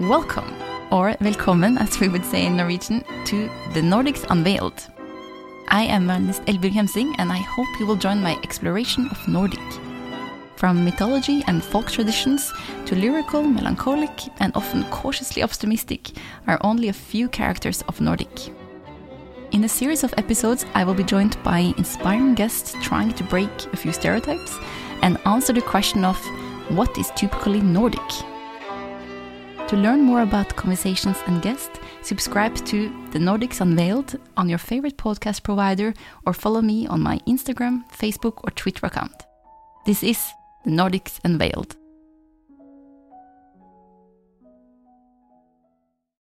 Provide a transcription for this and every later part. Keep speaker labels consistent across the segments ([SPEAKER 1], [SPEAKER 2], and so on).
[SPEAKER 1] Welcome, or velkommen as we would say in Norwegian, to The Nordics Unveiled. I am Ernest Eldbjørg Hemsing, and I hope you will join my exploration of Nordic. From mythology and folk traditions to lyrical, melancholic, and often cautiously optimistic are only a few characters of Nordic. In a series of episodes, I will be joined by inspiring guests trying to break a few stereotypes and answer the question of what is typically Nordic? To learn more about conversations and guests, subscribe to The Nordics Unveiled on your favorite podcast provider or follow me on my Instagram, Facebook, or Twitter account. This is The Nordics Unveiled.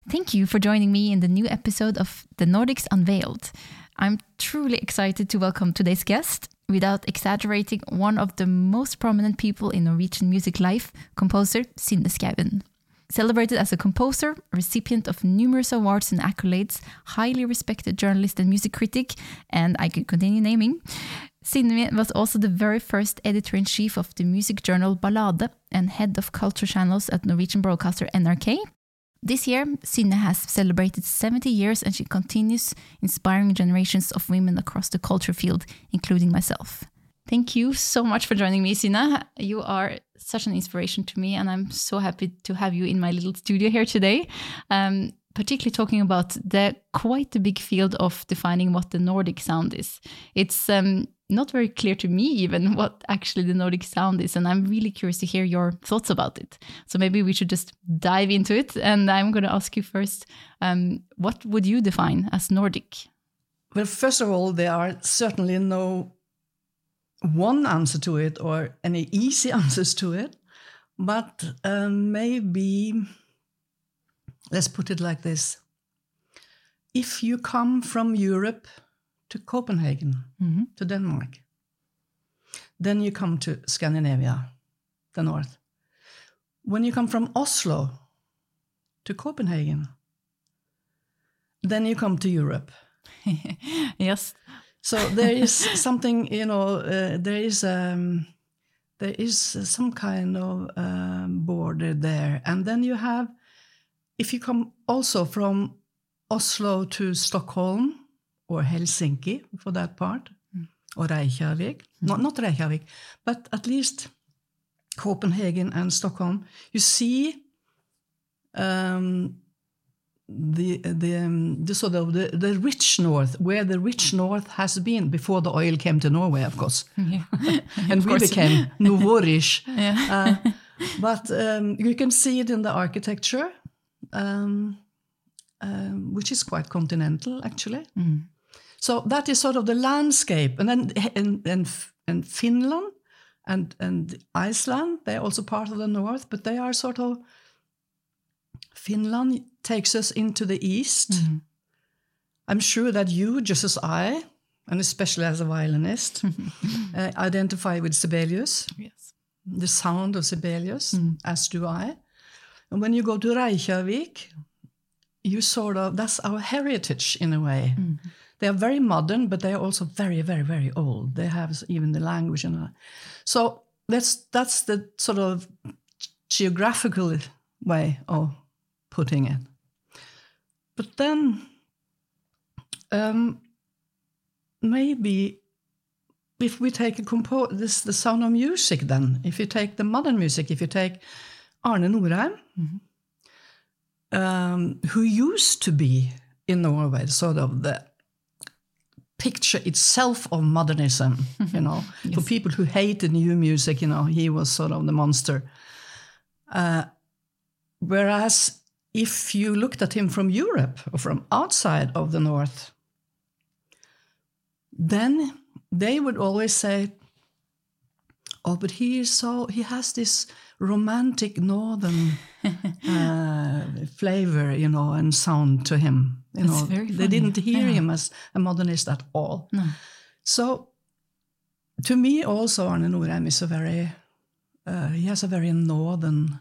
[SPEAKER 1] Thank you for joining me in the new episode of The Nordics Unveiled. I'm truly excited to welcome today's guest, without exaggerating, one of the most prominent people in Norwegian music life, composer Synne Skouen. Celebrated as a composer, recipient of numerous awards and accolades, highly respected journalist and music critic, and I could continue naming. Synne was also the very first editor in chief of the music journal Ballade and head of culture channels at Norwegian broadcaster NRK. This year, Synne has celebrated 70 years and she continues inspiring generations of women across the culture field, including myself. Thank you so much for joining me, Synne. You are such an inspiration to me, and I'm so happy to have you in my little studio here today. Um, particularly talking about the quite a big field of defining what the Nordic sound is. It's um, not very clear to me even what actually the Nordic sound is, and I'm really curious to hear your thoughts about it. So maybe we should just dive into it. And I'm going to ask you first, um, what would you define as Nordic?
[SPEAKER 2] Well, first of all, there are certainly no one answer to it or any easy answers to it, but um, maybe let's put it like this. If you come from Europe to Copenhagen,
[SPEAKER 1] Mm-hmm.
[SPEAKER 2] to Denmark, then you come to Scandinavia, the north. When you come from Oslo to Copenhagen, then you come to Europe.
[SPEAKER 1] yes.
[SPEAKER 2] So there is something, you know, uh, there is um, there is some kind of um, border there, and then you have, if you come also from Oslo to Stockholm or Helsinki for that part, or Reykjavik, not not Reykjavik, but at least Copenhagen and Stockholm, you see. Um, the the um, the sort of the, the rich north where the rich north has been before the oil came to Norway of course
[SPEAKER 1] Yeah.
[SPEAKER 2] and
[SPEAKER 1] Of
[SPEAKER 2] we
[SPEAKER 1] course.
[SPEAKER 2] became nouveau riche
[SPEAKER 1] Yeah.
[SPEAKER 2] uh, but um, you can see it in the architecture um, um, which is quite continental actually
[SPEAKER 1] Mm.
[SPEAKER 2] so that is sort of the landscape and then and and, and Finland and and Iceland they're also part of the north but they are sort of Finland takes us into the east.
[SPEAKER 1] Mhm.
[SPEAKER 2] I'm sure that you, just as I, and especially as a violinist, uh, identify with Sibelius,
[SPEAKER 1] Yes.
[SPEAKER 2] the sound of Sibelius,
[SPEAKER 1] Mm.
[SPEAKER 2] as do I. And when you go to Reykjavik, you sort of, that's our heritage in a way.
[SPEAKER 1] Mm.
[SPEAKER 2] They are very modern, but they are also very, very, very old. They have even the language and all. so that's that's the sort of geographical way of putting it. But then um, maybe if we take a compo- this the sound of music, then if you take the modern music, if you take Arne Nordheim, um, who used to be in Norway sort of the picture itself of modernism, you know, for people who hated new music, you know, he was sort of the monster. Uh, whereas if you looked at him from Europe or from outside of the North, then they would always say, "Oh, but he is so he has this romantic northern uh, flavor, you know, and sound to him. You
[SPEAKER 1] That's
[SPEAKER 2] know, they didn't hear
[SPEAKER 1] Yeah.
[SPEAKER 2] him as a modernist at all.
[SPEAKER 1] No.
[SPEAKER 2] So, to me, also Arne Nordheim is a very uh, he has a very northern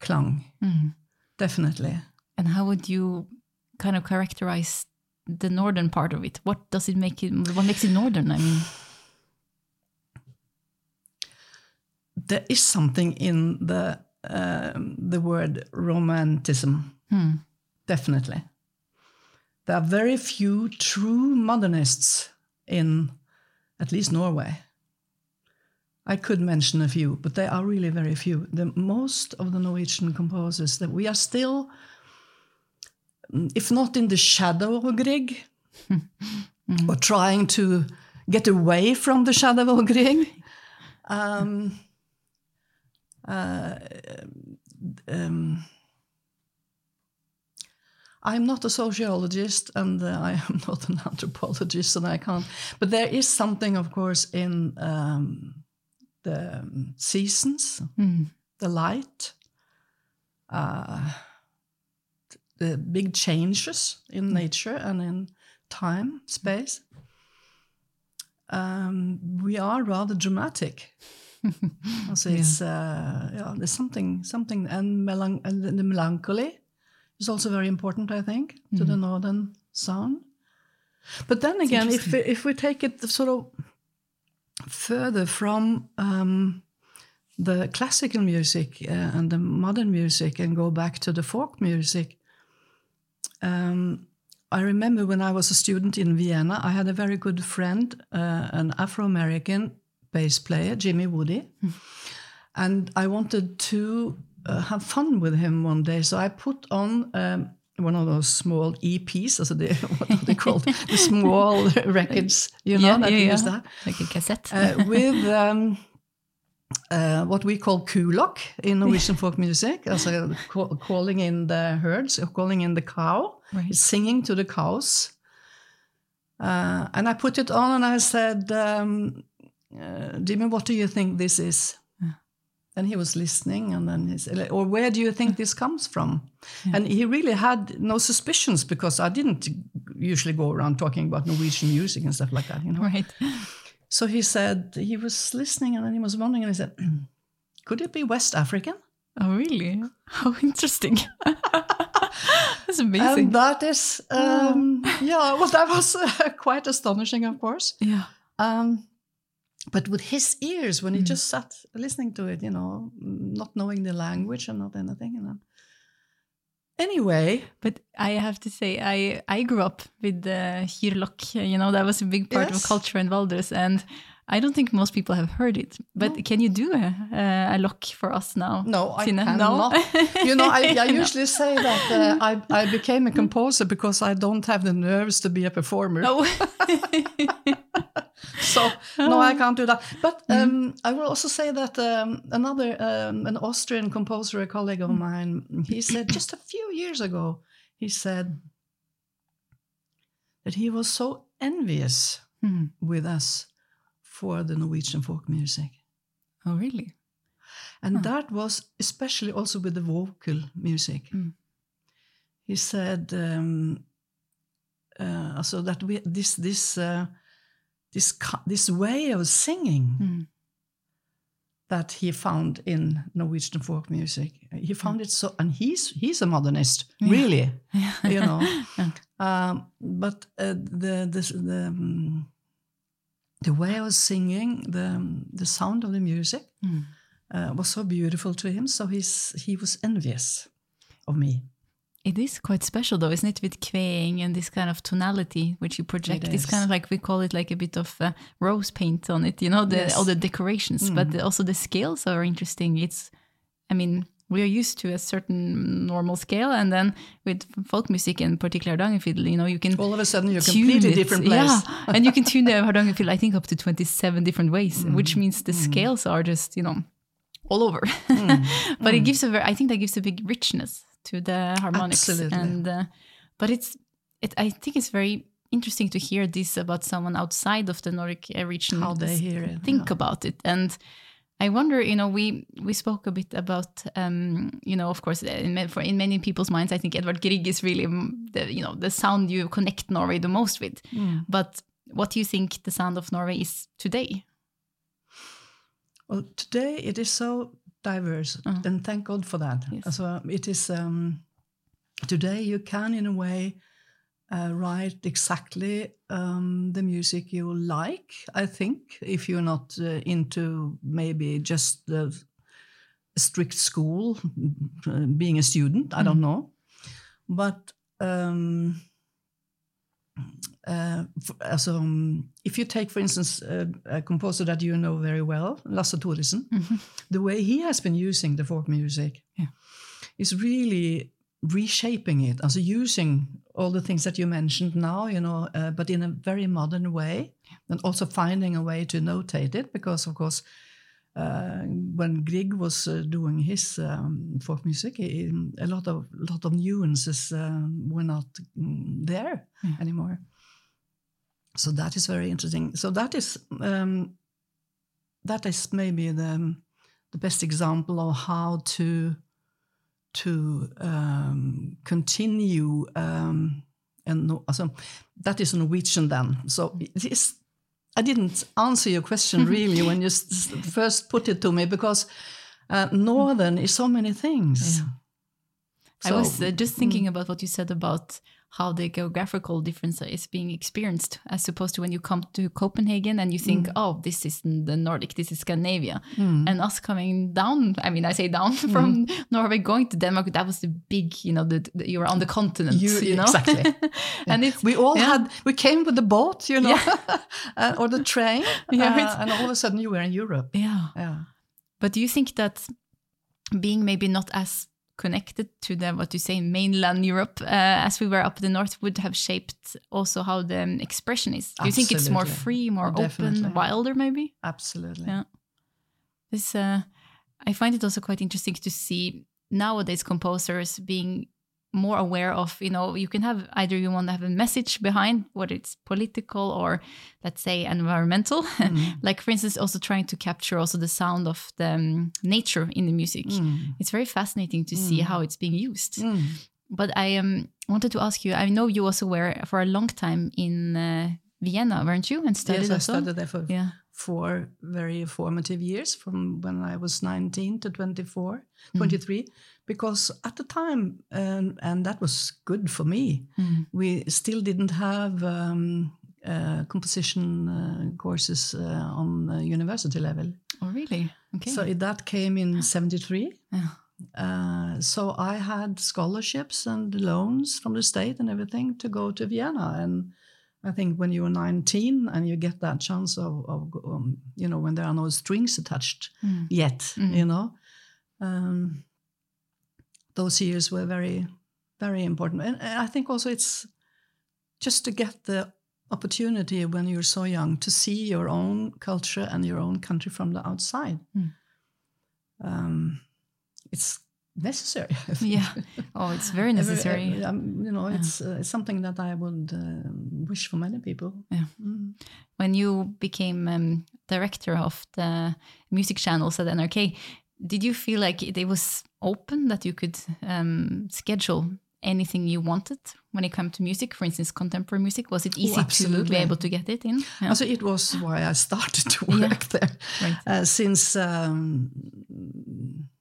[SPEAKER 2] klang,
[SPEAKER 1] Mm.
[SPEAKER 2] Definitely.
[SPEAKER 1] And how would you kind of characterize the northern part of it? What does it make it? What makes it northern? I mean,
[SPEAKER 2] there is something in the um, the word romanticism. Definitely. There are very few true modernists in at least Norway. I could mention a few, but they are really very few. The most of the Norwegian composers that we are still, if not in the shadow of Grieg, or trying to get away from the shadow of Grieg, um, uh, um, I'm not a sociologist and uh, I am not an anthropologist, and I can't. But there is something, of course, in um, the um, seasons, the light, uh, the big changes in nature and in time, space. Um, we are rather dramatic. so it's uh, yeah, there's something something and, melan- and the melancholy is also very important, I think, to the northern sound. But then again, if we, if we take it sort of further from um, the classical music uh, and the modern music and go back to the folk music, um, I remember when I was a student in Vienna, I had a very good friend, uh, an Afro American bass player, Jimmy Woode. And I wanted to uh, have fun with him one day. So I put on um, one of those small EPs, also the, what are they called? the small records, you know,
[SPEAKER 1] Yeah,
[SPEAKER 2] that
[SPEAKER 1] yeah,
[SPEAKER 2] you
[SPEAKER 1] yeah.
[SPEAKER 2] use that
[SPEAKER 1] Like a cassette.
[SPEAKER 2] uh, with um, uh, what we call kulokk in Norwegian folk music, also ca- calling in the herds, calling in the cow,
[SPEAKER 1] Right.
[SPEAKER 2] singing to the cows. Uh, and I put it on and I said, um, uh, Jimmy, what do you think this is? And he was listening, and then he said, or where do you think this comes from? And he really had no suspicions because I didn't usually go around talking about Norwegian music and stuff like that, you know.
[SPEAKER 1] right.
[SPEAKER 2] So he said he was listening and then he was wondering and he said, Could it be West African?
[SPEAKER 1] Oh, really? How interesting. That's amazing.
[SPEAKER 2] And that is, um, yeah, well, that was uh, quite astonishing, of course.
[SPEAKER 1] yeah.
[SPEAKER 2] Um, but with his ears, when he just sat listening to it, you know, not knowing the language and not anything. And then, anyway,
[SPEAKER 1] But I have to say, I I grew up with the Hyrlok. You know, that was a big part
[SPEAKER 2] Yes.
[SPEAKER 1] of culture in Valdres, and I don't think most people have heard it. But can you do a, a lock for us now?
[SPEAKER 2] no, I cannot. you know, I, I usually say that uh, I, I became a composer because I don't have the nerves to be a performer.
[SPEAKER 1] No.
[SPEAKER 2] so no, I can't do that. But um, I will also say that um, another um, an Austrian composer, a colleague of mine, he said just a few years ago, he said that he was so envious
[SPEAKER 1] Hmm.
[SPEAKER 2] with us for the Norwegian folk music.
[SPEAKER 1] Oh, really?
[SPEAKER 2] And that was especially also with the vocal music.
[SPEAKER 1] Mm.
[SPEAKER 2] He said, um, uh, so that we this this uh, this this way of singing
[SPEAKER 1] Mm.
[SPEAKER 2] that he found in Norwegian folk music, he found it so, and he's he's a modernist, really, you know. Um, but uh, the the the, um, the way of singing, the the sound of the music
[SPEAKER 1] Mm.
[SPEAKER 2] uh, was so beautiful to him. So he's he was envious of me.
[SPEAKER 1] It is quite special, though, isn't it? With kveding and this kind of tonality which you project. It's
[SPEAKER 2] is.
[SPEAKER 1] kind of like we call it like a bit of uh, rose paint on it, you know, the,
[SPEAKER 2] Yes. Mm.
[SPEAKER 1] all the decorations. But the, also the scales are interesting. It's, I mean, we are used to a certain normal scale, and then with folk music and particular Hardangerfjell, you know, you can
[SPEAKER 2] All of a sudden, you're completely
[SPEAKER 1] it.
[SPEAKER 2] different place.
[SPEAKER 1] Yeah, and you can tune the Hardangerfjell, I think, up to twenty-seven different ways,
[SPEAKER 2] Mm.
[SPEAKER 1] which means the scales are just, you know, all over.
[SPEAKER 2] Mm.
[SPEAKER 1] but it gives a very, I think that gives a big richness to the harmonics,
[SPEAKER 2] Absolutely.
[SPEAKER 1] and uh, but it's, it, I think it's very interesting to hear this about someone outside of the Nordic uh, region.
[SPEAKER 2] How they hear it,
[SPEAKER 1] think
[SPEAKER 2] yeah.
[SPEAKER 1] about it, and I wonder, you know, we we spoke a bit about, um, you know, of course, in, for in many people's minds, I think Edvard Grieg is really, mm, the, you know, the sound you connect Norway the most with.
[SPEAKER 2] Mm.
[SPEAKER 1] But what do you think the sound of Norway is today?
[SPEAKER 2] Well, today it is so diverse, and thank God for that.
[SPEAKER 1] Yes.
[SPEAKER 2] So it is um, today you can, in a way, uh, write exactly um, the music you like. I think if you're not uh, into maybe just the strict school, uh, being a student. I don't know, but um, uh, f- so, um, if you take, for instance, uh, a composer that you know very well, Lasse Thoresen, the way he has been using the folk music
[SPEAKER 1] Yeah.
[SPEAKER 2] is really reshaping it, also using all the things that you mentioned now, you know, uh, but in a very modern way, and also finding a way to notate it, because of course, uh, when Grieg was uh, doing his um, folk music, he, a lot of lot of nuances were not mm, there
[SPEAKER 1] Yeah.
[SPEAKER 2] anymore. So that is very interesting. So that is um, that is maybe the the best example of how to to um, continue um, and no, also, that is Norwegian then. So it is, I didn't answer your question really when you first put it to me because uh, northern is so many things.
[SPEAKER 1] Yeah. I was uh, just thinking about what you said about how the geographical difference is being experienced as opposed to when you come to Copenhagen and you think, oh, this is the Nordic, this is Scandinavia.
[SPEAKER 2] Mm.
[SPEAKER 1] And us coming down, I mean, I say down from Norway going to Denmark, that was the big, you know, the, the, you were on the continent, you,
[SPEAKER 2] You-
[SPEAKER 1] know?
[SPEAKER 2] exactly.
[SPEAKER 1] and it's,
[SPEAKER 2] We all
[SPEAKER 1] yeah.
[SPEAKER 2] had, we came with the boat, you know, uh, or the train,
[SPEAKER 1] Yeah,
[SPEAKER 2] uh, and all of a sudden you were in Europe.
[SPEAKER 1] yeah.
[SPEAKER 2] Yeah.
[SPEAKER 1] But do you think that being maybe not as connected to the what you say mainland Europe uh, as we were up the north would have shaped also how the expression is? Do you think it's more free, more
[SPEAKER 2] Definitely.
[SPEAKER 1] open, wilder, maybe?
[SPEAKER 2] Absolutely.
[SPEAKER 1] Yeah. This uh, I find it also quite interesting to see nowadays composers being more aware of you know you can have either you want to have a message behind what it's political or let's say environmental
[SPEAKER 2] Mm.
[SPEAKER 1] like for instance also trying to capture also the sound of the um, nature in the music
[SPEAKER 2] Mm.
[SPEAKER 1] it's very fascinating to see
[SPEAKER 2] Mm.
[SPEAKER 1] how it's being used
[SPEAKER 2] Mm.
[SPEAKER 1] but i um, wanted to ask you i know you also were for a long time in uh, vienna weren't you and studied
[SPEAKER 2] Yes, I
[SPEAKER 1] also
[SPEAKER 2] studied there for
[SPEAKER 1] yeah
[SPEAKER 2] four very formative years from when I was 19 to 24,
[SPEAKER 1] Mm.
[SPEAKER 2] 23, because at the time, and, and that was good for me,
[SPEAKER 1] Mm.
[SPEAKER 2] we still didn't have um, uh, composition uh, courses uh, on university level.
[SPEAKER 1] oh really okay
[SPEAKER 2] So it- that came in 73.
[SPEAKER 1] Yeah.
[SPEAKER 2] Uh, so I had scholarships and loans from the state and everything to go to Vienna. And I think when you're 19 and you get that chance of, of um, you know, when there are no strings attached
[SPEAKER 1] Mm.
[SPEAKER 2] yet,
[SPEAKER 1] Mm.
[SPEAKER 2] you know, um, those years were very, very important. And and I think also it's just to get the opportunity when you're so young to see your own culture and your own country from the outside.
[SPEAKER 1] Mm.
[SPEAKER 2] Um, it's necessary.
[SPEAKER 1] Yeah oh it's very necessary
[SPEAKER 2] every- um, you know, it's uh, it's something that I would uh, wish for many people.
[SPEAKER 1] Yeah.
[SPEAKER 2] Mm.
[SPEAKER 1] when you became um, director of the music channels at NRK, did you feel like it, was open that you could um, schedule anything you wanted when it came to music? For instance, contemporary music. Was it easy to be able to get it in? Yeah.
[SPEAKER 2] Also, it was why I started to
[SPEAKER 1] Yeah.
[SPEAKER 2] work there.
[SPEAKER 1] Right.
[SPEAKER 2] Uh, since um, uh,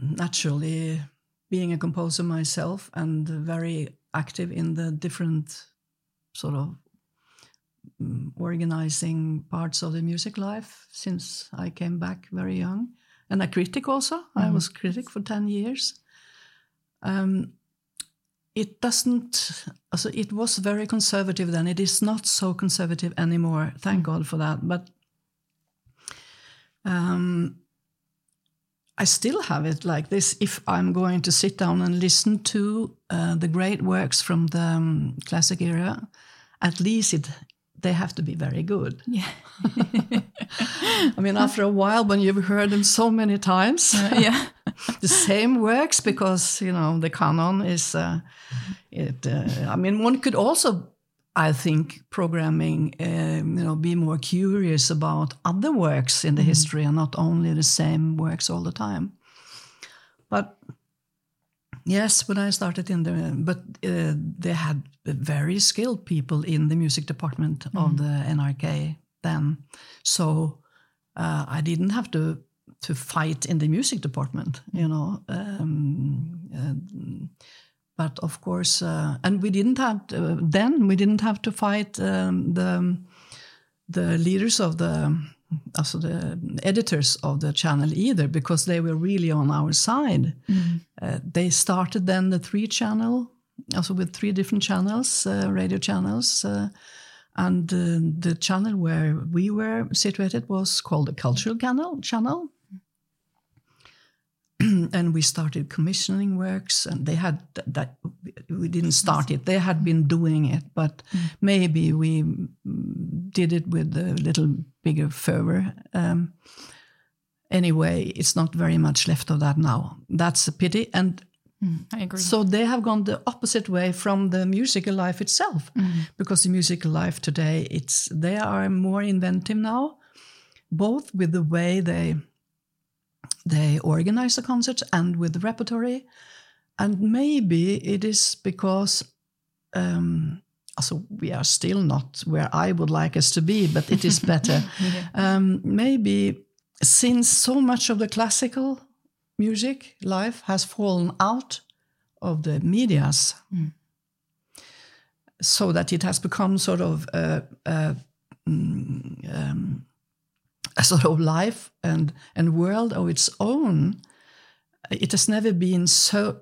[SPEAKER 2] naturally being a composer myself and very active in the different sort of mm, organizing parts of the music life since I came back very young. And a critic also. I
[SPEAKER 1] Mhm.
[SPEAKER 2] was critic for 10 years. Um, it doesn't also it was very conservative then it is not so conservative anymore thank god for that but um, i still have it like this if i'm going to sit down and listen to uh, the great works from the um, classic era at least it they have to be very good
[SPEAKER 1] yeah.
[SPEAKER 2] i mean after a while when you've heard them so many times
[SPEAKER 1] yeah.
[SPEAKER 2] the same works because you know the canon is uh, it uh, i mean one could also i think programming um, you know be more curious about other works in the history and not only the same works all the time. But yes when i started in the but uh, they had very skilled people in the music department of the nrk then. So uh, i didn't have to to fight in the music department, you know. Um, uh, but of course, uh, and we didn't have to, then we didn't have to fight um, the the leaders of the also the editors of the channel either, because they were really on our side. Uh, they started then the three channel, also with three different channels, uh, radio channels. Uh, and uh, the channel where we were situated was called the Cultural Channel. channel. and we started commissioning works, and they had that. We didn't start it; they had been doing it, but maybe we mm, did it with a little bigger fervor. Um, anyway, it's not very much left of that now. That's a pity, and
[SPEAKER 1] I agree.
[SPEAKER 2] so they have gone the opposite way from the musical life itself, because the musical life today, it's they are more inventive now, both with the way they they organize the concerts and with the repertory, and maybe it is because. Um, also, we are still not where I would like us to be, but it is better. um, maybe since so much of the classical music life has fallen out of the medias so that it has become sort of a, a, mm, um, a sort of life and, and world of its own. It has never been so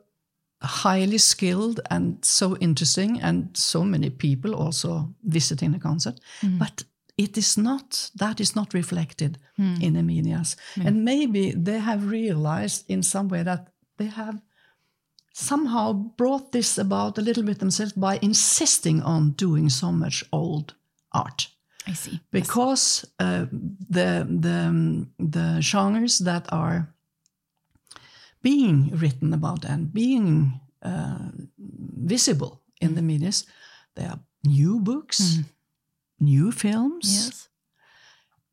[SPEAKER 2] highly skilled and so interesting, and so many people also visiting the concert. Mm. But it is not that is not reflected hmm. in the medias, and maybe they have realized in some way that they have somehow brought this about a little bit themselves by insisting on doing so much old art
[SPEAKER 1] I see.
[SPEAKER 2] because uh, the the the genres that are being written about and being uh, visible in the medias, they are new books, new films,
[SPEAKER 1] Yes.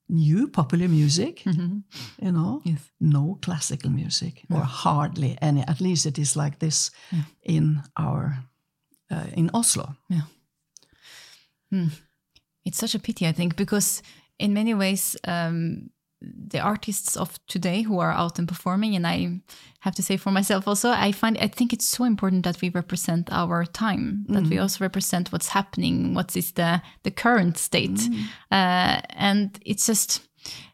[SPEAKER 2] new popular music. You know,
[SPEAKER 1] Yes.
[SPEAKER 2] no classical music or hardly any. At least it is like this in our uh, in Oslo.
[SPEAKER 1] It's such a pity, I think, because in many ways, um, the artists of today who are out and performing, and I have to say for myself also, I find I think it's so important that we represent our time, that we also represent what's happening, what is the the current state, uh, and it's just,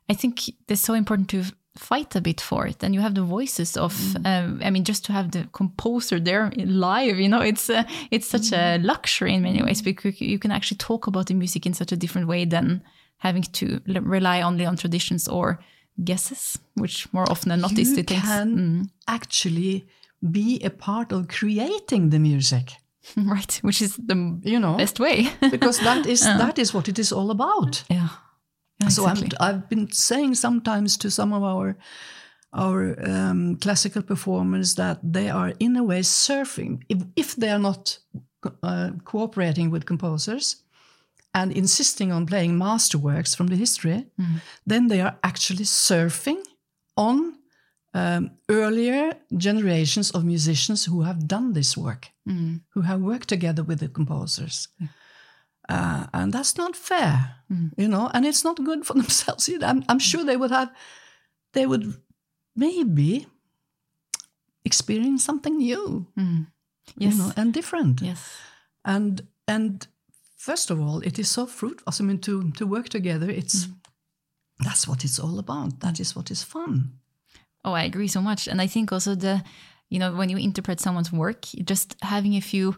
[SPEAKER 1] I think it's so important to fight a bit for it and you have the voices of um, i mean just to have the composer there live you know it's uh, it's such a luxury in many ways because you can actually talk about the music in such a different way than having to l- rely only on traditions or guesses which more often than not is
[SPEAKER 2] you
[SPEAKER 1] the things
[SPEAKER 2] can actually be a part of creating the music.
[SPEAKER 1] right which is the
[SPEAKER 2] You know,
[SPEAKER 1] best way.
[SPEAKER 2] Because that is that is what it is all about.
[SPEAKER 1] yeah, Yeah,
[SPEAKER 2] So I'm, I've been saying sometimes to some of our our um, classical performers that they are in a way surfing. If, if they are not uh, cooperating with composers and insisting on playing masterworks from the history, then they are actually surfing on um, earlier generations of musicians who have done this work, who have worked together with the composers. Uh, and that's not fair, hmm. you know, and it's not good for themselves either. I'm, I'm sure they would have, they would maybe experience something new, hmm.
[SPEAKER 1] yes
[SPEAKER 2] you know, and different.
[SPEAKER 1] yes
[SPEAKER 2] And and first of all, it is so fruitful. I mean, to to work together, it's hmm. that's what it's all about. That is what is fun.
[SPEAKER 1] Oh, I agree so much. And I think also the, you know, when you interpret someone's work, just having a few,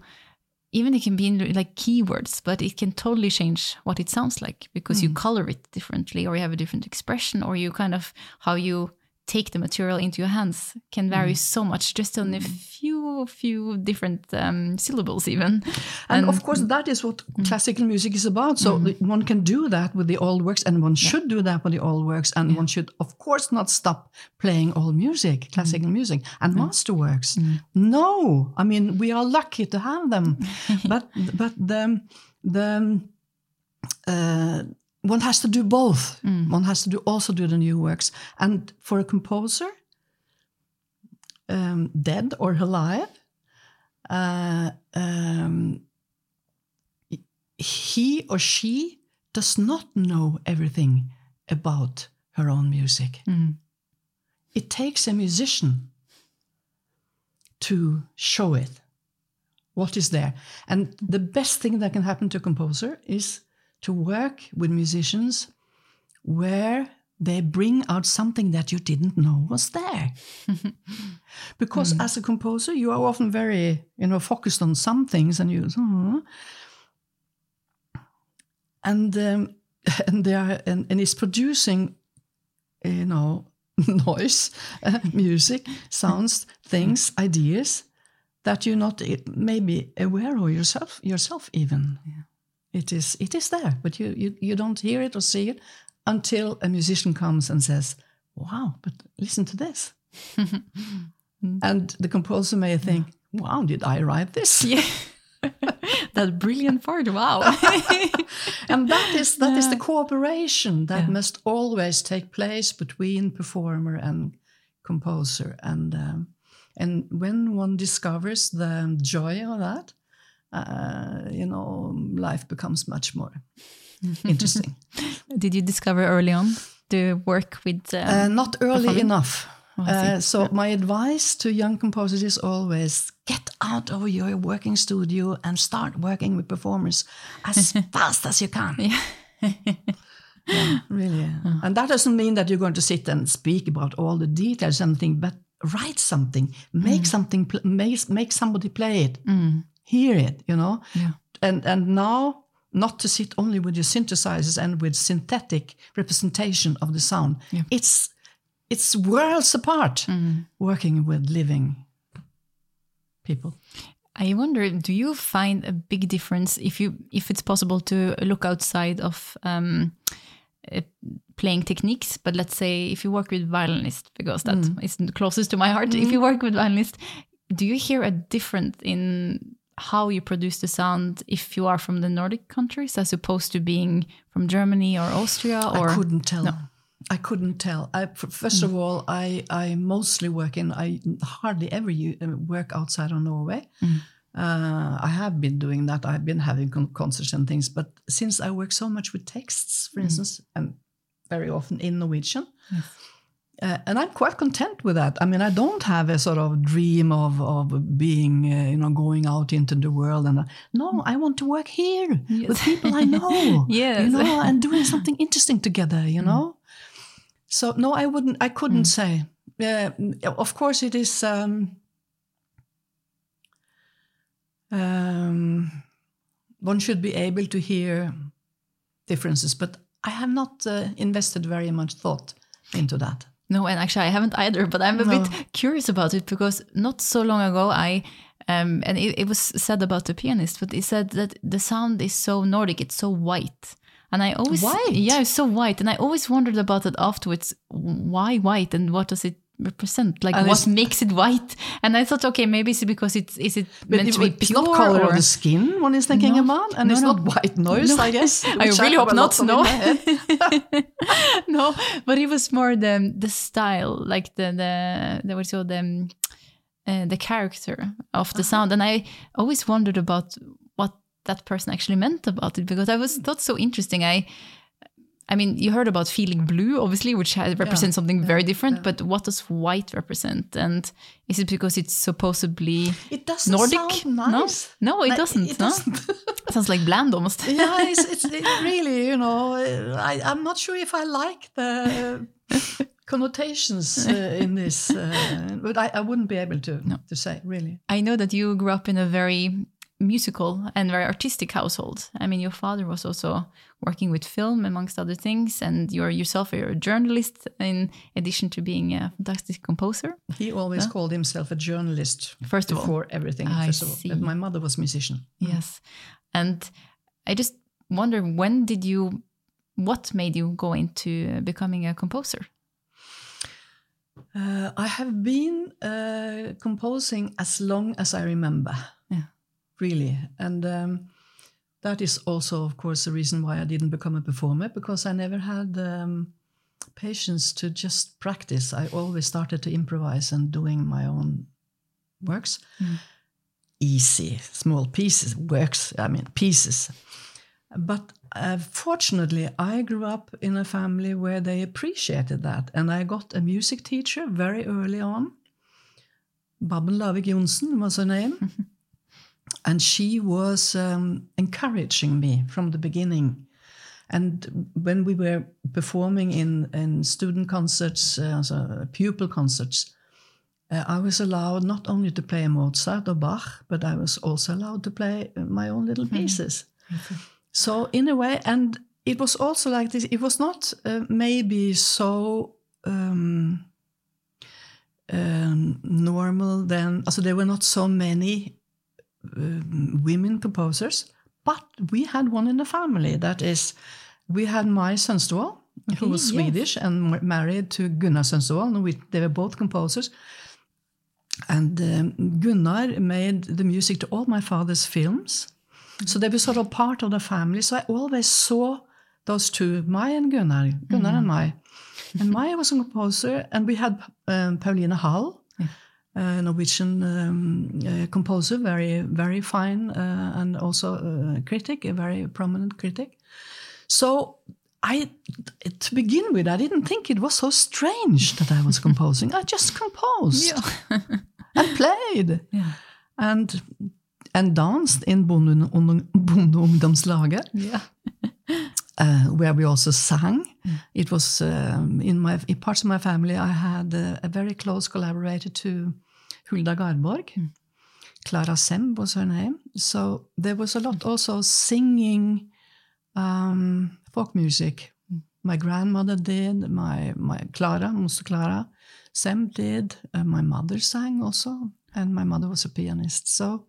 [SPEAKER 1] even it can be in like keywords, but it can totally change what it sounds like because you hmm. color it differently or you have a different expression or you kind of how you take the material into your hands can vary mm. so much just on a mm. few, few different um, syllables even.
[SPEAKER 2] And, of course, mm. that is what classical music is about. So the- one can do that with the old works, and one should do that with the old works, and one should, of course, not stop playing old music, classical music, and masterworks. No, I mean we are lucky to have them, but but the the uh, one has to do both. One has to do also do the new works, and for a composer, um, dead or alive. Uh, um, he or she does not know everything about her own music. It takes a musician to show it what is there. And the best thing that can happen to a composer is to work with musicians where they bring out something that you didn't know was there. because as a composer, you are often very, you know, focused on some things, and you, "Hmm." and um, and they are, and, and it's producing, you know, noise, uh, music, sounds, things, ideas that you're not eh, maybe aware of yourself, yourself even. It is, it is there, but you, you, you don't hear it or see it until a musician comes and says, "Wow, but listen to this," and the composer may think, "Wow, did I write this?"
[SPEAKER 1] Yeah. that brilliant part. Wow.
[SPEAKER 2] and that is that is the cooperation that
[SPEAKER 1] Yeah.
[SPEAKER 2] must always take place between performer and composer and um, and when one discovers the joy of that uh, you know life becomes much more interesting.
[SPEAKER 1] Did you discover early on to work with? Um,
[SPEAKER 2] uh, not early enough.
[SPEAKER 1] Oh,
[SPEAKER 2] uh, so my advice to young composers is always get out of your working studio and start working with performers as fast as you can.
[SPEAKER 1] Yeah.
[SPEAKER 2] Yeah, really. And that doesn't mean that you're going to sit and speak about all the details, and something, but write something, make something, pl- make, make somebody play it, hear it, you know.
[SPEAKER 1] Yeah.
[SPEAKER 2] And and now not to sit only with your synthesizers and with synthetic representation of the sound.
[SPEAKER 1] Yeah.
[SPEAKER 2] It's it's worlds apart working with living people.
[SPEAKER 1] I wonder, do you find a big difference if you if it's possible to look outside of um, uh, playing techniques? But let's say if you work with violinist, because that is the closest to my heart. If you work with violinist, do you hear a difference in how you produce the sound if you are from the Nordic countries as opposed to being from Germany or Austria? Or
[SPEAKER 2] I couldn't tell. I couldn't tell. I, first of all, I, I mostly work in, I hardly ever uh, work outside of Norway. Uh, I have been doing that. I've been having con- concerts and things. But since I work so much with texts, for instance, and very often in Norwegian, uh, and I'm quite content with that. I mean, I don't have a sort of dream of of being, uh, you know, going out into the world. And uh, no, I want to work here with people I know.
[SPEAKER 1] Yes.
[SPEAKER 2] you know, and doing something interesting together. You know. So no, I wouldn't. I couldn't say. Uh, of course, it is. Um, um, one should be able to hear differences, but I have not uh, invested very much thought into that.
[SPEAKER 1] No, and actually, I haven't either. But I'm a
[SPEAKER 2] No.
[SPEAKER 1] bit curious about it because not so long ago, I um, and it, it was said about the pianist, but he said that the sound is so Nordic, it's so white. And I always,
[SPEAKER 2] White?
[SPEAKER 1] yeah, it's so white. And I always wondered about it afterwards. Why white, and what does it represent? Like,
[SPEAKER 2] And
[SPEAKER 1] what makes it white? And I thought, okay, maybe it's because it's is it meant to be
[SPEAKER 2] it's
[SPEAKER 1] pure
[SPEAKER 2] not color
[SPEAKER 1] or
[SPEAKER 2] of the skin one is thinking
[SPEAKER 1] No.
[SPEAKER 2] about, and
[SPEAKER 1] No,
[SPEAKER 2] it's
[SPEAKER 1] no.
[SPEAKER 2] not white noise,
[SPEAKER 1] No.
[SPEAKER 2] I guess.
[SPEAKER 1] I really
[SPEAKER 2] have
[SPEAKER 1] hope not. No,
[SPEAKER 2] in my head.
[SPEAKER 1] no, but it was more the the style, like the the the what you call the uh, the character of the sound, and I always wondered about what that person actually meant about it because I was thought so interesting. I. I mean, you heard about feeling blue, obviously, which represents something very different. But what does white represent? And is it because it's supposedly
[SPEAKER 2] It doesn't
[SPEAKER 1] Nordic?
[SPEAKER 2] sound nice.
[SPEAKER 1] No, no, it
[SPEAKER 2] Like,
[SPEAKER 1] doesn't.
[SPEAKER 2] it
[SPEAKER 1] no?
[SPEAKER 2] doesn't.
[SPEAKER 1] sounds like bland almost.
[SPEAKER 2] yeah, it's, it's it really, you know, I, I'm not sure if I like the connotations uh, in this, uh, but I, I wouldn't be able to to say really.
[SPEAKER 1] I know that you grew up in a very musical and very artistic household. I mean, your father was also working with film, amongst other things, and you're yourself you're a journalist in addition to being a fantastic composer.
[SPEAKER 2] He always called himself a journalist
[SPEAKER 1] First of all.
[SPEAKER 2] before everything.
[SPEAKER 1] I
[SPEAKER 2] first of all,
[SPEAKER 1] see.
[SPEAKER 2] My mother was musician.
[SPEAKER 1] Yes, and I just wonder when did you, what made you go into becoming a composer?
[SPEAKER 2] Uh, I have been uh, composing as long as I remember.
[SPEAKER 1] Yeah.
[SPEAKER 2] Really. And um, that is also, of course, the reason why I didn't become a performer because I never had um, patience to just practice. I always started to improvise and doing my own works. Easy, small pieces, works, I mean, pieces. But uh, fortunately, I grew up in a family where they appreciated that. And I got a music teacher very early on. Babben Lavik Jonsen was her name. and she was um, encouraging me from the beginning And when we were performing in, in student concerts, uh, so pupil concerts, uh, I was allowed not only to play Mozart or Bach, but I was also allowed to play my own little pieces. So, in a way, and it was also like this, it was not uh, maybe so. Um, um, normal then. Also, there were not so many women composers, but we had one in the family. That is, we had my Maj Sønstevold, who was
[SPEAKER 1] yes.
[SPEAKER 2] Swedish and married to Gunnar Sønstevold. and They were both composers. And um, Gunnar made the music to all my father's films. So they were sort of part of the family. So I always saw those two, Maj and Gunnar, Gunnar and Maj. And Maj was a composer, and we had um, Pauline Hall, a Norwegian um, uh, composer, very, very fine, uh, and also a critic, a very prominent critic. So I, to begin with, I didn't think it was so strange that I was composing. I just composed and played
[SPEAKER 1] Yeah.
[SPEAKER 2] and and danced in Bonde- Bondeungdomslaget,
[SPEAKER 1] Yeah.
[SPEAKER 2] uh, where we also sang. It was um, in my in parts of my family. I had uh, a very close collaborator to Hulda Garborg. Klara Semb was her name. So there was a lot also singing um, folk music. My grandmother did. My my Klara, Moster Klara, Semb did. Uh, my mother sang also, and my mother was a pianist. So,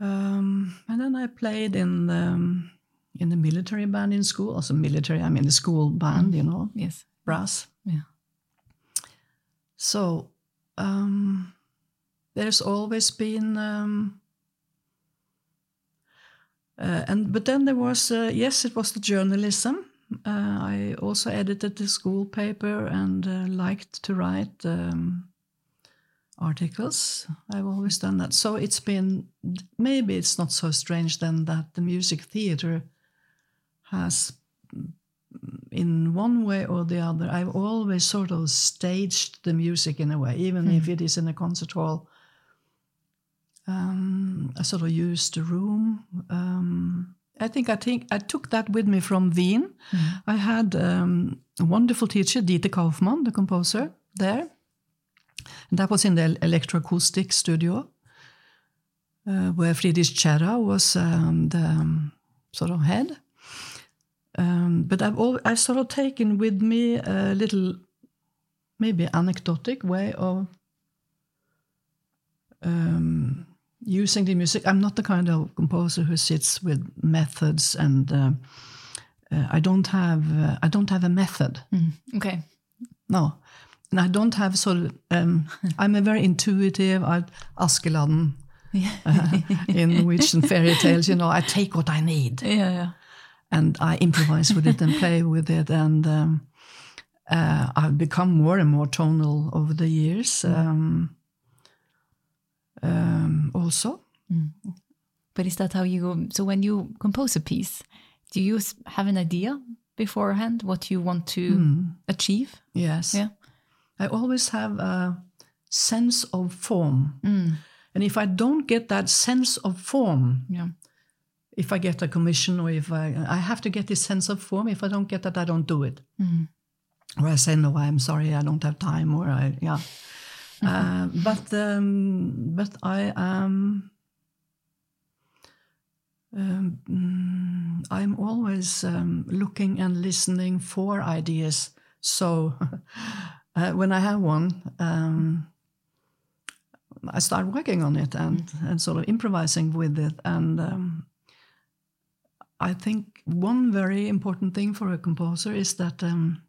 [SPEAKER 2] um, and then I played in the, in the military band in school. Also military, I mean the school band, you know,
[SPEAKER 1] Yes.
[SPEAKER 2] brass.
[SPEAKER 1] Yeah.
[SPEAKER 2] So um, there's always been, um, uh, and but then there was uh, yes, it was the journalism. Uh, I also edited the school paper and uh, liked to write um, articles. I've always done that. So it's been maybe it's not so strange then that the music theater has in one way or the other, I've always sort of staged the music in a way, even if it is in a concert hall. Um, I sort of used the room. Um, I think I think I took that with me from Wien. I had um, a wonderful teacher, Dieter Kaufmann, the composer, there. And that was in the electroacoustic studio, uh, where Friedrich Cerha was um, the um, sort of head. Um, but I've al- I've sort of taken with me a little, maybe anecdotic way of um, using the music. I'm not the kind of composer who sits with methods, and uh, uh, I don't have uh, I don't have a method.
[SPEAKER 1] Okay.
[SPEAKER 2] No, and I don't have sort of. Um, I'm a very intuitive. I Askeladden. uh, in Norwegian fairy tales, you know, I take what I need
[SPEAKER 1] Yeah. Yeah.
[SPEAKER 2] And I improvise with it and play with it. And um, uh, I've become more and more tonal over the years. Um, um, also,
[SPEAKER 1] But is that how you? Go? So when you compose a piece, do you have an idea beforehand what you want to achieve?
[SPEAKER 2] yes,
[SPEAKER 1] Yeah.
[SPEAKER 2] I always have a sense of form, and if I don't get that sense of form,
[SPEAKER 1] Yeah.
[SPEAKER 2] If I get a commission or if I, I have to get this sense of form. If I don't get that, I don't do it. Or I say no, I'm sorry, I don't have time. Or I, yeah. uh, but um, but I am. Um, mm, I'm always um, looking and listening for ideas. So uh, when I have one, um, I start working on it and, and sort of improvising with it. And um, I think one very important thing for a composer is that, um,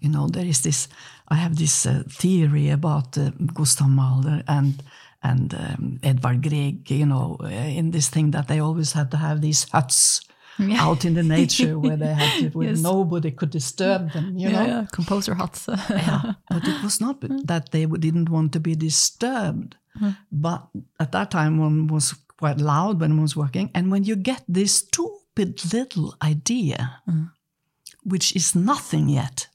[SPEAKER 2] you know, there is this, I have this uh, theory about uh, Gustav Mahler and and um, Edvard Grieg, you know, uh, in this thing that they always had to have these huts
[SPEAKER 1] Yeah.
[SPEAKER 2] out in the nature where they had to, where
[SPEAKER 1] Yes.
[SPEAKER 2] nobody could disturb them, you
[SPEAKER 1] Yeah,
[SPEAKER 2] know.
[SPEAKER 1] yeah. Composer huts.
[SPEAKER 2] Yeah, but it was not that they didn't want to be disturbed. But at that time, one was quite loud when one was working. And when you get this stupid little idea, which is nothing yet,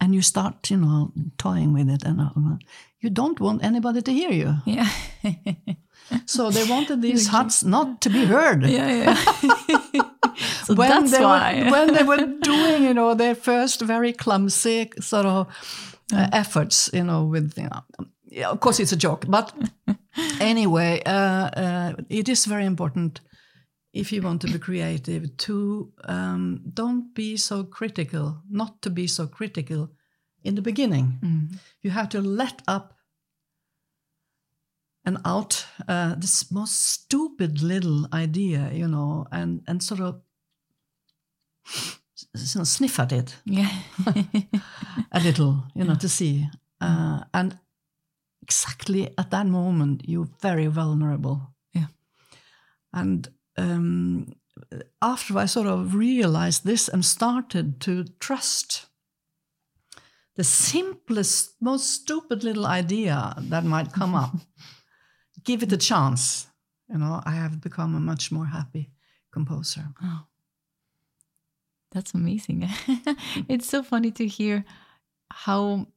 [SPEAKER 2] and you start, you know, toying with it, and uh, you don't want anybody to hear you.
[SPEAKER 1] yeah.
[SPEAKER 2] So they wanted these huts not to be heard.
[SPEAKER 1] yeah. Yeah. So
[SPEAKER 2] when
[SPEAKER 1] that's
[SPEAKER 2] they
[SPEAKER 1] why.
[SPEAKER 2] were when they were doing, you know, their first very clumsy sort of uh, efforts, you know, with you know, yeah, of course it's a joke, but anyway, uh, uh, it is very important if you want to be creative to um, don't be so critical, not to be so critical in the beginning.
[SPEAKER 1] Mm.
[SPEAKER 2] You have to let up and out uh, this most stupid little idea, you know, and and sort of sniff at it
[SPEAKER 1] Yeah.
[SPEAKER 2] a little, you know, to see. Uh, and exactly at that moment, you're very vulnerable.
[SPEAKER 1] Yeah.
[SPEAKER 2] And um, after I sort of realized this and started to trust the simplest, most stupid little idea that might come up, give it a chance. You know, I have become a much more happy composer.
[SPEAKER 1] Oh, that's amazing. it's so funny to hear how,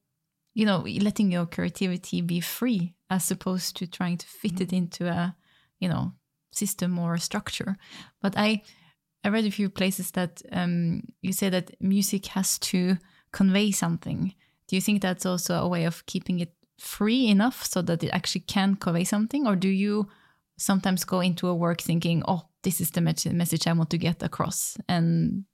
[SPEAKER 1] you know, letting your creativity be free as opposed to trying to fit it into a, you know, system or a structure. But I, I read a few places that um, you say that music has to convey something. Do you think that's also a way of keeping it free enough so that it actually can convey something, or do you sometimes go into a work thinking, "Oh, this is the message I want to get across," and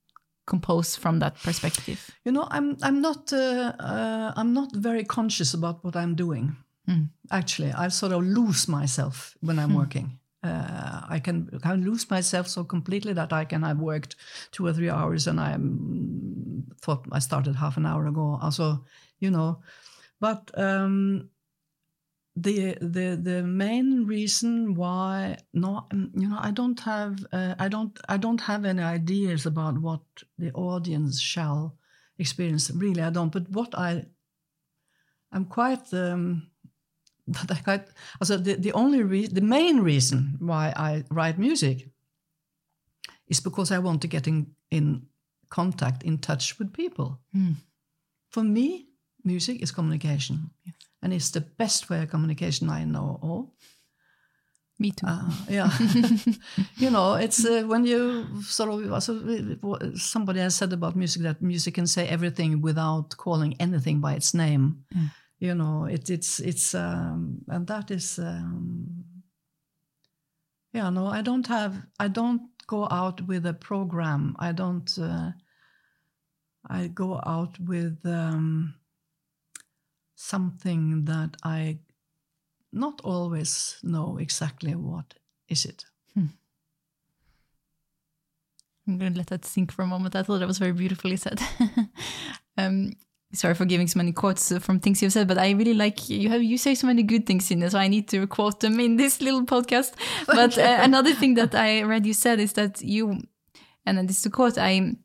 [SPEAKER 1] compose from that perspective?
[SPEAKER 2] You know, I'm I'm not uh, uh, I'm not very conscious about what I'm doing.
[SPEAKER 1] Mm.
[SPEAKER 2] Actually, I sort of lose myself when I'm working. Uh, I can can lose myself so completely that I can I've worked two or three hours and I thought I started half an hour ago. Also, you know, but um, the the the main reason why no um, you know I don't have uh, I don't I don't have any ideas about what the audience shall experience. Really, I don't. But what I I'm quite um, that I quite also the the only re- the main reason why I write music is because I want to get in in contact in touch with people.
[SPEAKER 1] Mm.
[SPEAKER 2] For me, music is communication,
[SPEAKER 1] Yes.
[SPEAKER 2] And it's the best way of communication I know of.
[SPEAKER 1] Me too.
[SPEAKER 2] Uh, yeah, you know, it's uh, when you sort of also, somebody has said about music that music can say everything without calling anything by its name.
[SPEAKER 1] Mm.
[SPEAKER 2] You know, it, it's it's um, and that is um, yeah. No, I don't have. I don't go out with a program. I don't. Uh, I go out with um, something that I not always know exactly what is it.
[SPEAKER 1] I'm going to let that sink for a moment. I thought that was very beautifully said. um, sorry for giving so many quotes from things you've said, but I really like you have you say so many good things in this, so I need to quote them in this little podcast. But uh, another thing that I read you said is that you, and this is a quote, I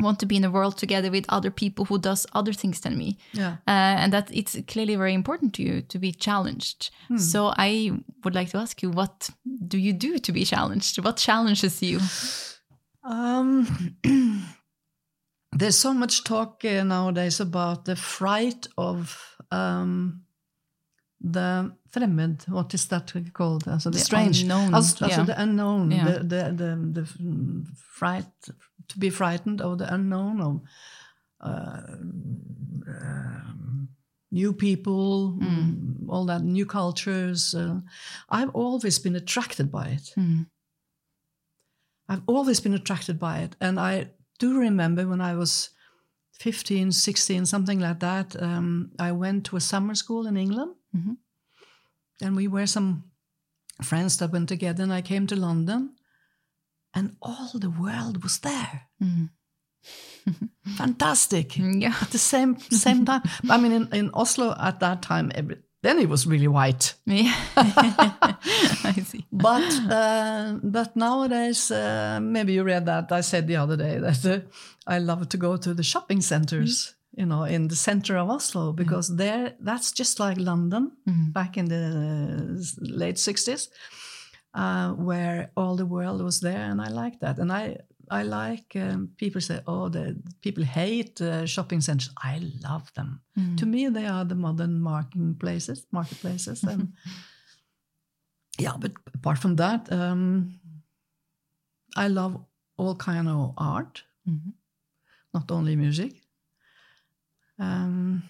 [SPEAKER 1] want to be in a world together with other people who does other things than me.
[SPEAKER 2] Yeah.
[SPEAKER 1] Uh, and that it's clearly very important to you to be challenged. So I would like to ask you, what do you do to be challenged? What challenges you?
[SPEAKER 2] Um, there's so much talk uh, nowadays about the fright of um, the fremmed. What is that called? Also the,
[SPEAKER 1] The
[SPEAKER 2] strange,
[SPEAKER 1] unknown,
[SPEAKER 2] Also, also
[SPEAKER 1] yeah.
[SPEAKER 2] the unknown.
[SPEAKER 1] Yeah.
[SPEAKER 2] The, the the the fright to be frightened of the unknown of uh, um, new people, mm, all that new cultures. Uh, I've always been attracted by it.
[SPEAKER 1] Mm.
[SPEAKER 2] I've always been attracted by it. And I do remember when I was 15, 16, something like that, um, I went to a summer school in England.
[SPEAKER 1] Mhm.
[SPEAKER 2] And we were some friends that went together, and I came to London, and all the world was there.
[SPEAKER 1] Mm.
[SPEAKER 2] Fantastic.
[SPEAKER 1] Yeah.
[SPEAKER 2] At the same same time. I mean, in, in Oslo at that time, every, then it was really white.
[SPEAKER 1] Yeah. I see.
[SPEAKER 2] But uh, but nowadays, uh, maybe you read that I said the other day that uh, I love to go to the shopping centers, you know, in the center of Oslo because there that's just like London
[SPEAKER 1] Mm.
[SPEAKER 2] back in the uh, late sixties, uh, where all the world was there, and I like that, and I. I like um, people say, "Oh, the people hate uh, shopping centers." I love them.
[SPEAKER 1] Mm.
[SPEAKER 2] To me, they are the modern marketing places, marketplaces, and yeah. But apart from that, um, I love all kind of art,
[SPEAKER 1] Mhm.
[SPEAKER 2] not only music. Um,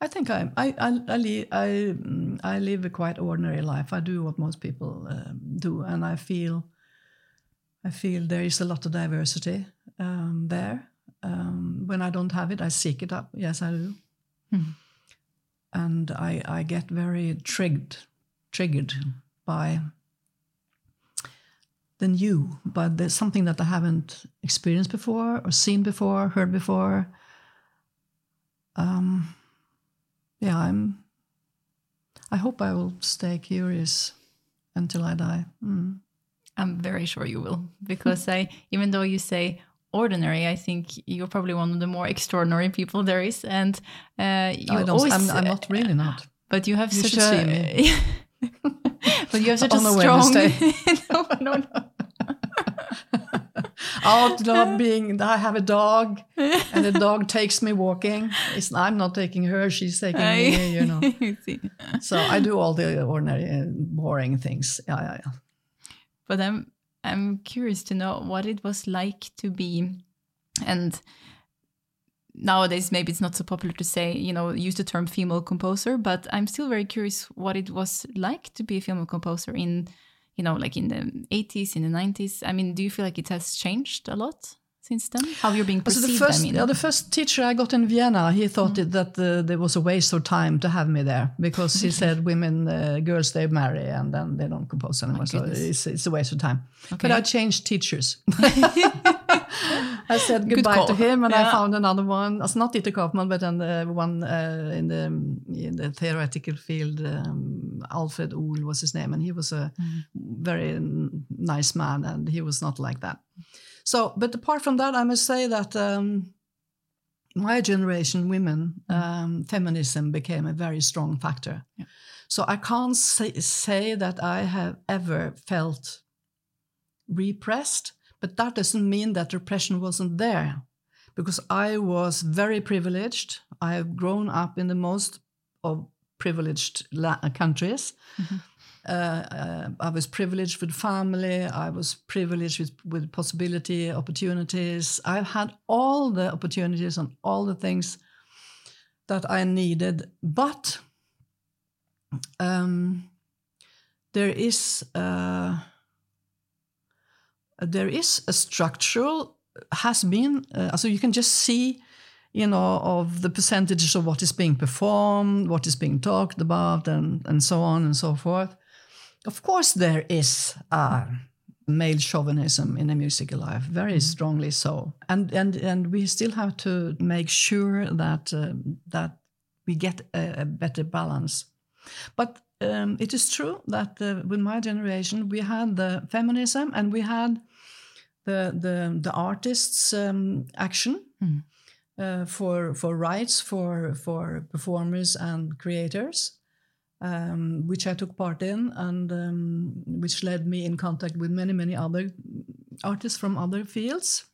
[SPEAKER 2] I think I I I I, I, mm, I live a quite ordinary life. I do what most people um, do, and I feel I feel there is a lot of diversity um, there. Um, when I don't have it, I seek it up. Yes, I do,
[SPEAKER 1] Mhm.
[SPEAKER 2] and I I get very triggered triggered by the new, but there's something that I haven't experienced before or seen before, heard before. Um, yeah, I'm. I hope I will stay curious until I die. Mm.
[SPEAKER 1] I'm very sure you will, because I, even though you say ordinary, I think you're probably one of the more extraordinary people there is, and uh, you
[SPEAKER 2] I
[SPEAKER 1] always.
[SPEAKER 2] I'm, I'm not really not.
[SPEAKER 1] But you have
[SPEAKER 2] You
[SPEAKER 1] such a. but you have such
[SPEAKER 2] On
[SPEAKER 1] a
[SPEAKER 2] a
[SPEAKER 1] strong. No, no, no.
[SPEAKER 2] Out being, I have a dog, and the dog takes me walking. It's, I'm not taking her; she's taking me. You know. So I do all the ordinary, uh, boring things. Yeah, yeah, yeah.
[SPEAKER 1] But I'm I'm curious to know what it was like to be, and nowadays maybe it's not so popular to say you know use the term female composer, but I'm still very curious what it was like to be a female composer in you know like in the 80s, in the 90s. I mean, do you feel like it has changed a lot since then? How you're being
[SPEAKER 2] So
[SPEAKER 1] perceived?
[SPEAKER 2] the first,
[SPEAKER 1] I mean,
[SPEAKER 2] yeah, the first teacher I got in Vienna, he thought it, that uh, there was a waste of time to have me there because he said women, uh, girls, they marry and then they don't compose anymore. so it's, it's a waste of time.
[SPEAKER 1] Okay.
[SPEAKER 2] But I changed teachers. I said
[SPEAKER 1] Good
[SPEAKER 2] goodbye to him, and
[SPEAKER 1] Yeah.
[SPEAKER 2] I found another one. It's not Dieter Kaufmann, but then the one uh, in the in the theoretical field. Um, Alfred Uhl was his name, and he was a very nice man, and he was not like that. So, but apart from that, I must say that um, my generation, women, um, feminism became a very strong factor.
[SPEAKER 1] Yeah.
[SPEAKER 2] So I can't say, say that I have ever felt repressed, but that doesn't mean that repression wasn't there, because I was very privileged. I have grown up in the most of privileged la- countries. Uh, uh, I was privileged with family. I was privileged with, with possibility, opportunities. I've had all the opportunities and all the things that I needed. But um, there is uh, there is a structural has been uh, so you can just see you know of the percentages of what is being performed what is being talked about and and so on and so forth. Of course there is uh, male chauvinism in the musical life very strongly so. And and and we still have to make sure that um, that we get a, a better balance. But um, it is true that uh, with my generation we had the feminism and we had the the, the artists um, action
[SPEAKER 1] Mm.
[SPEAKER 2] uh, for for rights for for performers and creators um, which I took part in and um, which led me in contact with many many other artists from other fields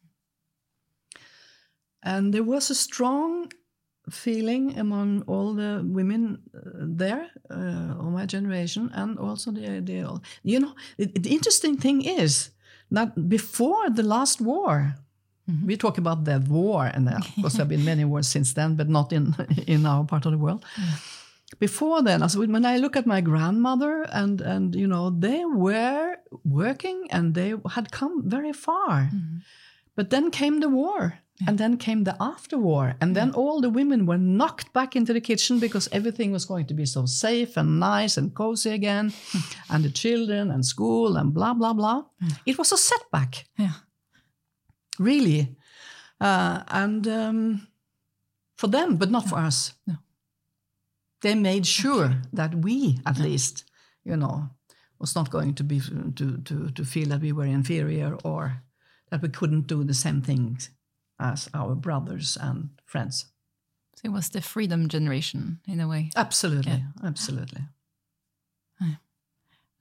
[SPEAKER 2] and there was a strong feeling among all the women uh, there uh, of my generation and also the, the you know the, the interesting thing is that before the last war. Mm-hmm. We talk about the war and of course there have been many wars since then but not in in our part of the world. Mm. Before then as when I look at my grandmother and and you know they were working and they had come very far. Mm-hmm. But then came the war and then came the after war. And then all the women were knocked back into the kitchen because everything was going to be so safe and nice and cozy again. And the children and school and blah blah blah. It was a setback.
[SPEAKER 1] Yeah.
[SPEAKER 2] really. Uh, and um, for them but not for us.
[SPEAKER 1] No.
[SPEAKER 2] they made sure that we at least you know was not going to be to, to, to feel that we were inferior or that we couldn't do the same things as our brothers and friends
[SPEAKER 1] So it was the freedom generation in a way.
[SPEAKER 2] absolutely absolutely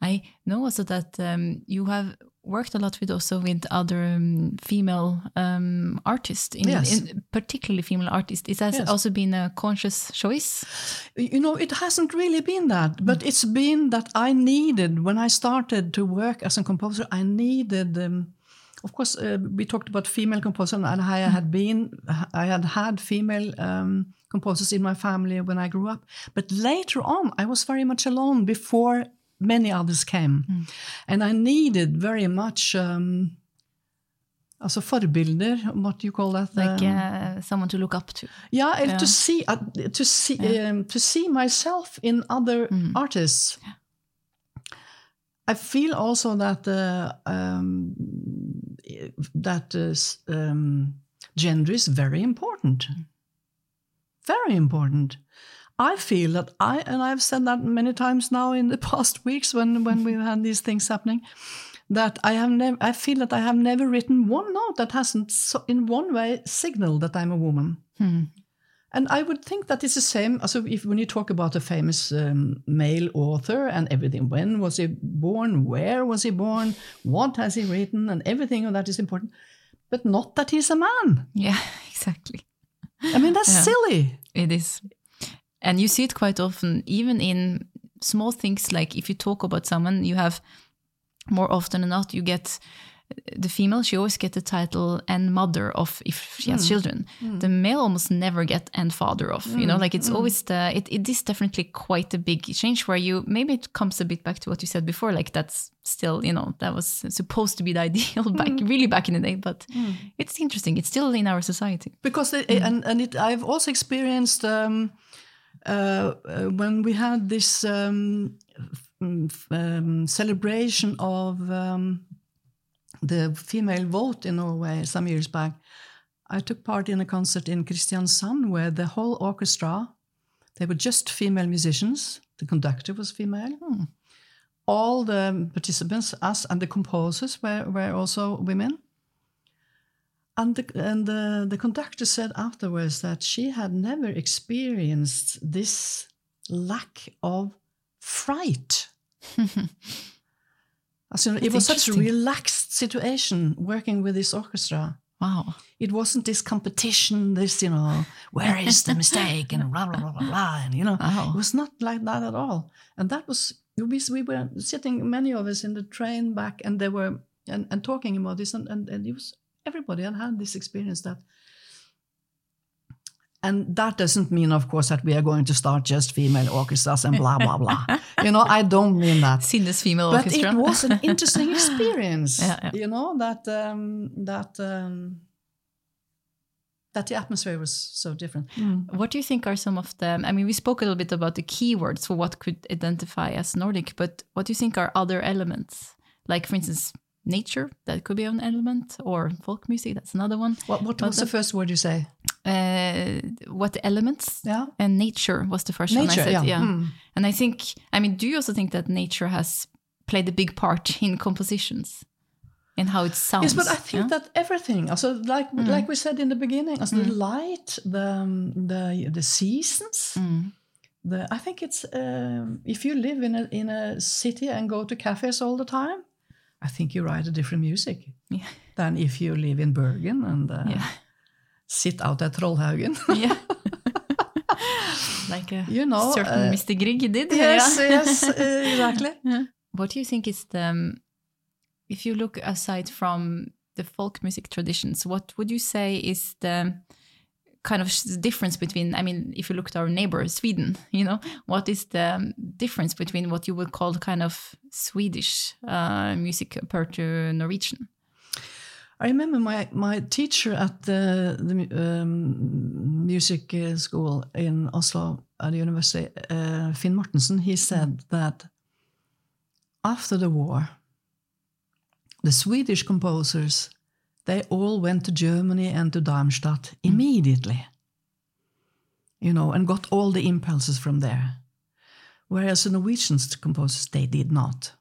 [SPEAKER 1] I know also that um, you have worked a lot with also with other um, female um, artists, in,
[SPEAKER 2] Yes.
[SPEAKER 1] in particularly female artists. It has
[SPEAKER 2] Yes.
[SPEAKER 1] also been a conscious choice.
[SPEAKER 2] You know, it hasn't really been that, but it's been that I needed, when I started to work as a composer, I needed um, of course, uh, we talked about female composers, and I had been, I had had female um, composers in my family when I grew up. But later on, I was very much alone before many others came,
[SPEAKER 1] Mm.
[SPEAKER 2] and I needed very much. Um, Altså forbilder, what do you call that?
[SPEAKER 1] Like
[SPEAKER 2] Um,
[SPEAKER 1] uh, someone to look up to.
[SPEAKER 2] yeah,
[SPEAKER 1] Yeah.
[SPEAKER 2] to see uh, to see
[SPEAKER 1] Yeah.
[SPEAKER 2] um, to see myself in other
[SPEAKER 1] Mm.
[SPEAKER 2] artists. I feel also that uh, um, that uh, um, gender is very important, very important. I feel that I and I've said that many times now in the past weeks when when we've had these things happening. That I have never, I feel that I have never written one note that hasn't, so in one way, signaled that I'm a woman.
[SPEAKER 1] Hmm.
[SPEAKER 2] And I would think that it's the same. Also, if when you talk about a famous um, male author and everything, when was he born? Where was he born? What has he written? And everything of that is important, but not that he's a man.
[SPEAKER 1] Yeah, exactly.
[SPEAKER 2] I mean, that's
[SPEAKER 1] Yeah.
[SPEAKER 2] silly.
[SPEAKER 1] It is. And you see it quite often, even in small things like if you talk about someone, you have more often than not, you get the female, she always get the title and mother of if she has children. The male almost never get and father of, you know, like it's always the, it, it is definitely quite a big change where you, maybe it comes a bit back to what you said before, like that's still, you know, that was supposed to be the ideal back, really back in the day, but it's interesting. It's still in our society.
[SPEAKER 2] because it, and and it, I've also experienced um, uh, uh, when we had this um, um, celebration of um, the female vote in Norway some years back. I took part in a concert in Kristiansand where the whole orchestra, they were just female musicians. The conductor was female. Hmm. All the participants, us and the composers, were, were also women. And, the, and the, the conductor said afterwards that she had never experienced this lack of fright. As in, it was such a relaxed situation working with this orchestra.
[SPEAKER 1] Wow.
[SPEAKER 2] It wasn't this competition, this, you know, where is the mistake and blah, blah, blah, blah, blah. And, you know,
[SPEAKER 1] Wow.
[SPEAKER 2] it was not like that at all. And that was, we, we were sitting, many of us in the train back, and they were, and, and talking about this, and, and, and it was, everybody had had this experience that, and that doesn't mean, of course, that we are going to start just female orchestras and blah, blah, blah. you know, I don't mean that
[SPEAKER 1] Seen this female
[SPEAKER 2] but
[SPEAKER 1] orchestra.
[SPEAKER 2] it was an interesting experience
[SPEAKER 1] Yeah, yeah.
[SPEAKER 2] you know that um, that um, that the atmosphere was so different
[SPEAKER 1] What do you think are some of the? I mean, we spoke a little bit about the keywords for what could identify as Nordic, but what do you think are other elements? Like, for instance, nature, that could be an element, or folk music, that's another one.
[SPEAKER 2] what, what was the first word you say
[SPEAKER 1] Uh, what elements?
[SPEAKER 2] yeah
[SPEAKER 1] And nature was the first one I said.
[SPEAKER 2] yeah, Mm.
[SPEAKER 1] And I think, I mean, do you also think that nature has played a big part in compositions? In how it sounds?
[SPEAKER 2] yes but i think
[SPEAKER 1] yeah? Mm.
[SPEAKER 2] that everything also like like we said in the beginning also the light the um, the the seasons
[SPEAKER 1] Mm.
[SPEAKER 2] the i think it's um, if you live in a in a city and go to cafes all the time i think you write a different music
[SPEAKER 1] Yeah.
[SPEAKER 2] than if you live in bergen and uh,
[SPEAKER 1] Yeah.
[SPEAKER 2] Sit out at Troldhaugen
[SPEAKER 1] yeah. like a
[SPEAKER 2] You know,
[SPEAKER 1] certain
[SPEAKER 2] uh,
[SPEAKER 1] Mr. Grieg did.
[SPEAKER 2] yes,
[SPEAKER 1] yeah.
[SPEAKER 2] yes, uh, exactly.
[SPEAKER 1] What do you think is the, um, if you look aside from the folk music traditions, what would you say is the kind of difference between, I mean, if you look at our neighbor, Sweden, you know, what is the um, difference between what you would call kind of Swedish uh, music compared to Norwegian?
[SPEAKER 2] I remember my, my teacher at the, the um, music uh, school in Oslo at the university, uh, Finn Mortensen, he said that after the war, the Swedish composers, they all went to Germany and to Darmstadt immediately, you know, and got all the impulses from there. Whereas the Norwegian composers, they did not.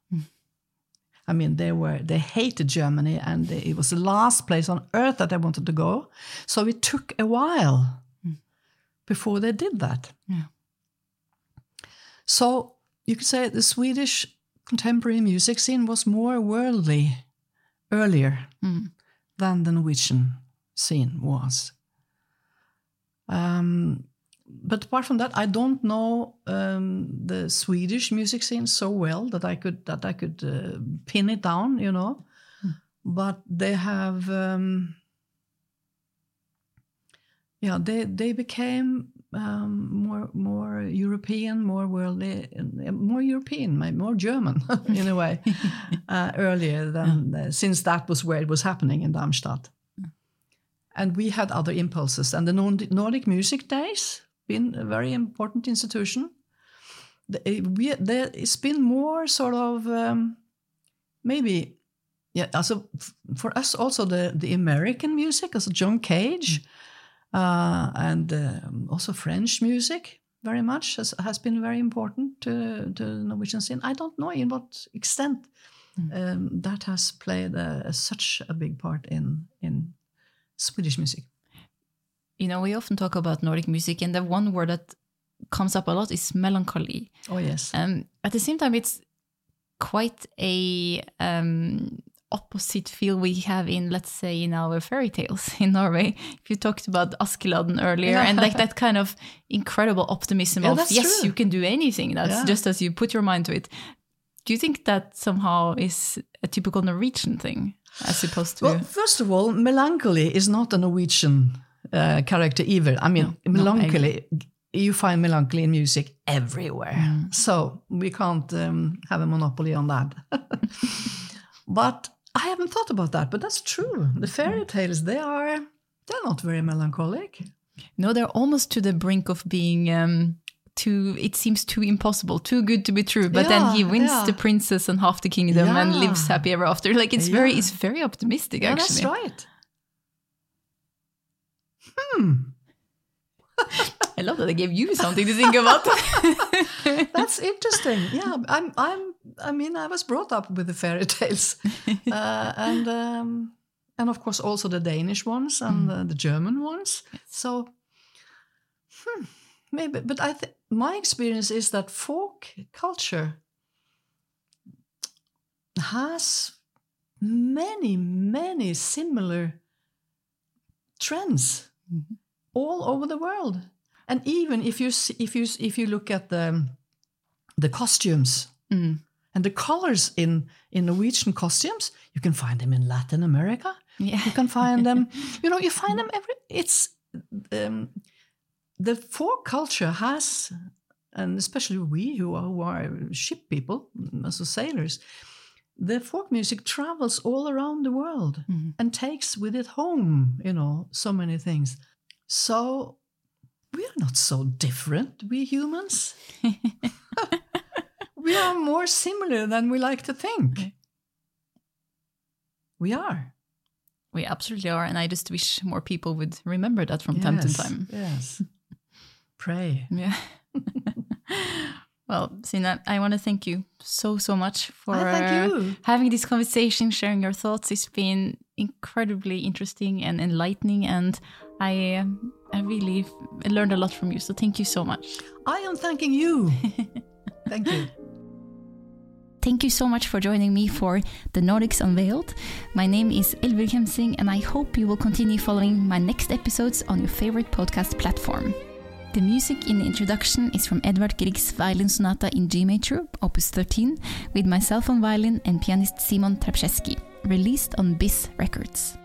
[SPEAKER 2] I mean, they were they hated Germany, and they, it was the last place on earth that they wanted to go. So it took a while before they did that.
[SPEAKER 1] Yeah.
[SPEAKER 2] So you could say the Swedish contemporary music scene was more worldly earlier
[SPEAKER 1] Mm.
[SPEAKER 2] than the Norwegian scene was. Um, but apart from that, I don't know um, the Swedish music scene so well that I could that I could uh, pin it down. You know, but they have um, yeah they they became um, more more European, more worldly, more European, more German in a way uh, earlier than yeah. since that was where it was happening in Darmstadt. And we had other impulses, and the Nordic Music Days been a very important institution. Eh, there, it's been more sort of um, maybe yeah. Also for us, also the the American music, also John Cage. Mm uh, and um, also French music very much has, has been very important to, to Norwegian scene. I don't know in what extent mm. um, that has played a, such a big part in in Swedish music.
[SPEAKER 1] You know, we often talk about Nordic music, and the one word that comes up a lot is melancholy.
[SPEAKER 2] Oh yes.
[SPEAKER 1] Um, at the same time, it's quite a um, opposite feel we have in, let's say, in our fairy tales in Norway. If you talked about Askeladden earlier, yeah. and like that kind of incredible optimism
[SPEAKER 2] yeah,
[SPEAKER 1] of yes,
[SPEAKER 2] true.
[SPEAKER 1] you can do anything. That's yeah. just as you put your mind to it. Do you think that somehow is a typical Norwegian thing, as opposed to?
[SPEAKER 2] Well, first of all, melancholy is not a Norwegian uh, character evil. I mean, no, melancholy. No, you find melancholy in music everywhere. Mm. So we can't um, have a monopoly on that. but I haven't thought about that, but that's true. The fairy tales, they are they're not very melancholic.
[SPEAKER 1] No, they're almost to the brink of being um, too. It seems too impossible, too good to be true. But yeah, then he wins yeah. the princess and half the kingdom yeah. and lives happy ever after. Like it's very, it's very optimistic.
[SPEAKER 2] Yeah,
[SPEAKER 1] actually,
[SPEAKER 2] that's right. Hmm.
[SPEAKER 1] I love that they gave you something to think about.
[SPEAKER 2] That's interesting. Yeah, I'm. I'm. I mean, I was brought up with the fairy tales, uh, and um, and of course also the Danish ones and mm. the, the, German ones. So, hmm, maybe. But I think my experience is that folk culture has many, many similar trends. Mm -hmm all over the world. And even if you if you if you look at the the costumes mm. and the colors in in Norwegian costumes, you can find them in Latin America. Yeah. You can find them. you know, you find them every. It's um, the folk culture has, and especially we who are, who are ship people, as sailors, the folk music travels all around the world mm. and takes with it home. You know, so many things. So we are not so different, we humans. we are more similar than we like to think. We are.
[SPEAKER 1] We absolutely are. And I just wish more people would remember that from yes, time to time.
[SPEAKER 2] Yes. Pray.
[SPEAKER 1] Yeah. well, Synne, I want to thank you so, so much for ah, uh, having this conversation, sharing your thoughts. It's been incredibly interesting and enlightening. And I um, I really learned a lot from you. So thank you so much.
[SPEAKER 2] I am thanking you. thank you.
[SPEAKER 1] Thank you so much for joining me for The Nordics Unveiled. My name is Eldbjørg Hemsing, and I hope you will continue following my next episodes on your favorite podcast platform. The music in the introduction is from Edvard Grieg's Violin Sonata in G major, opus 13, with myself on violin and pianist Simon Trpčeski, released on BIS Records.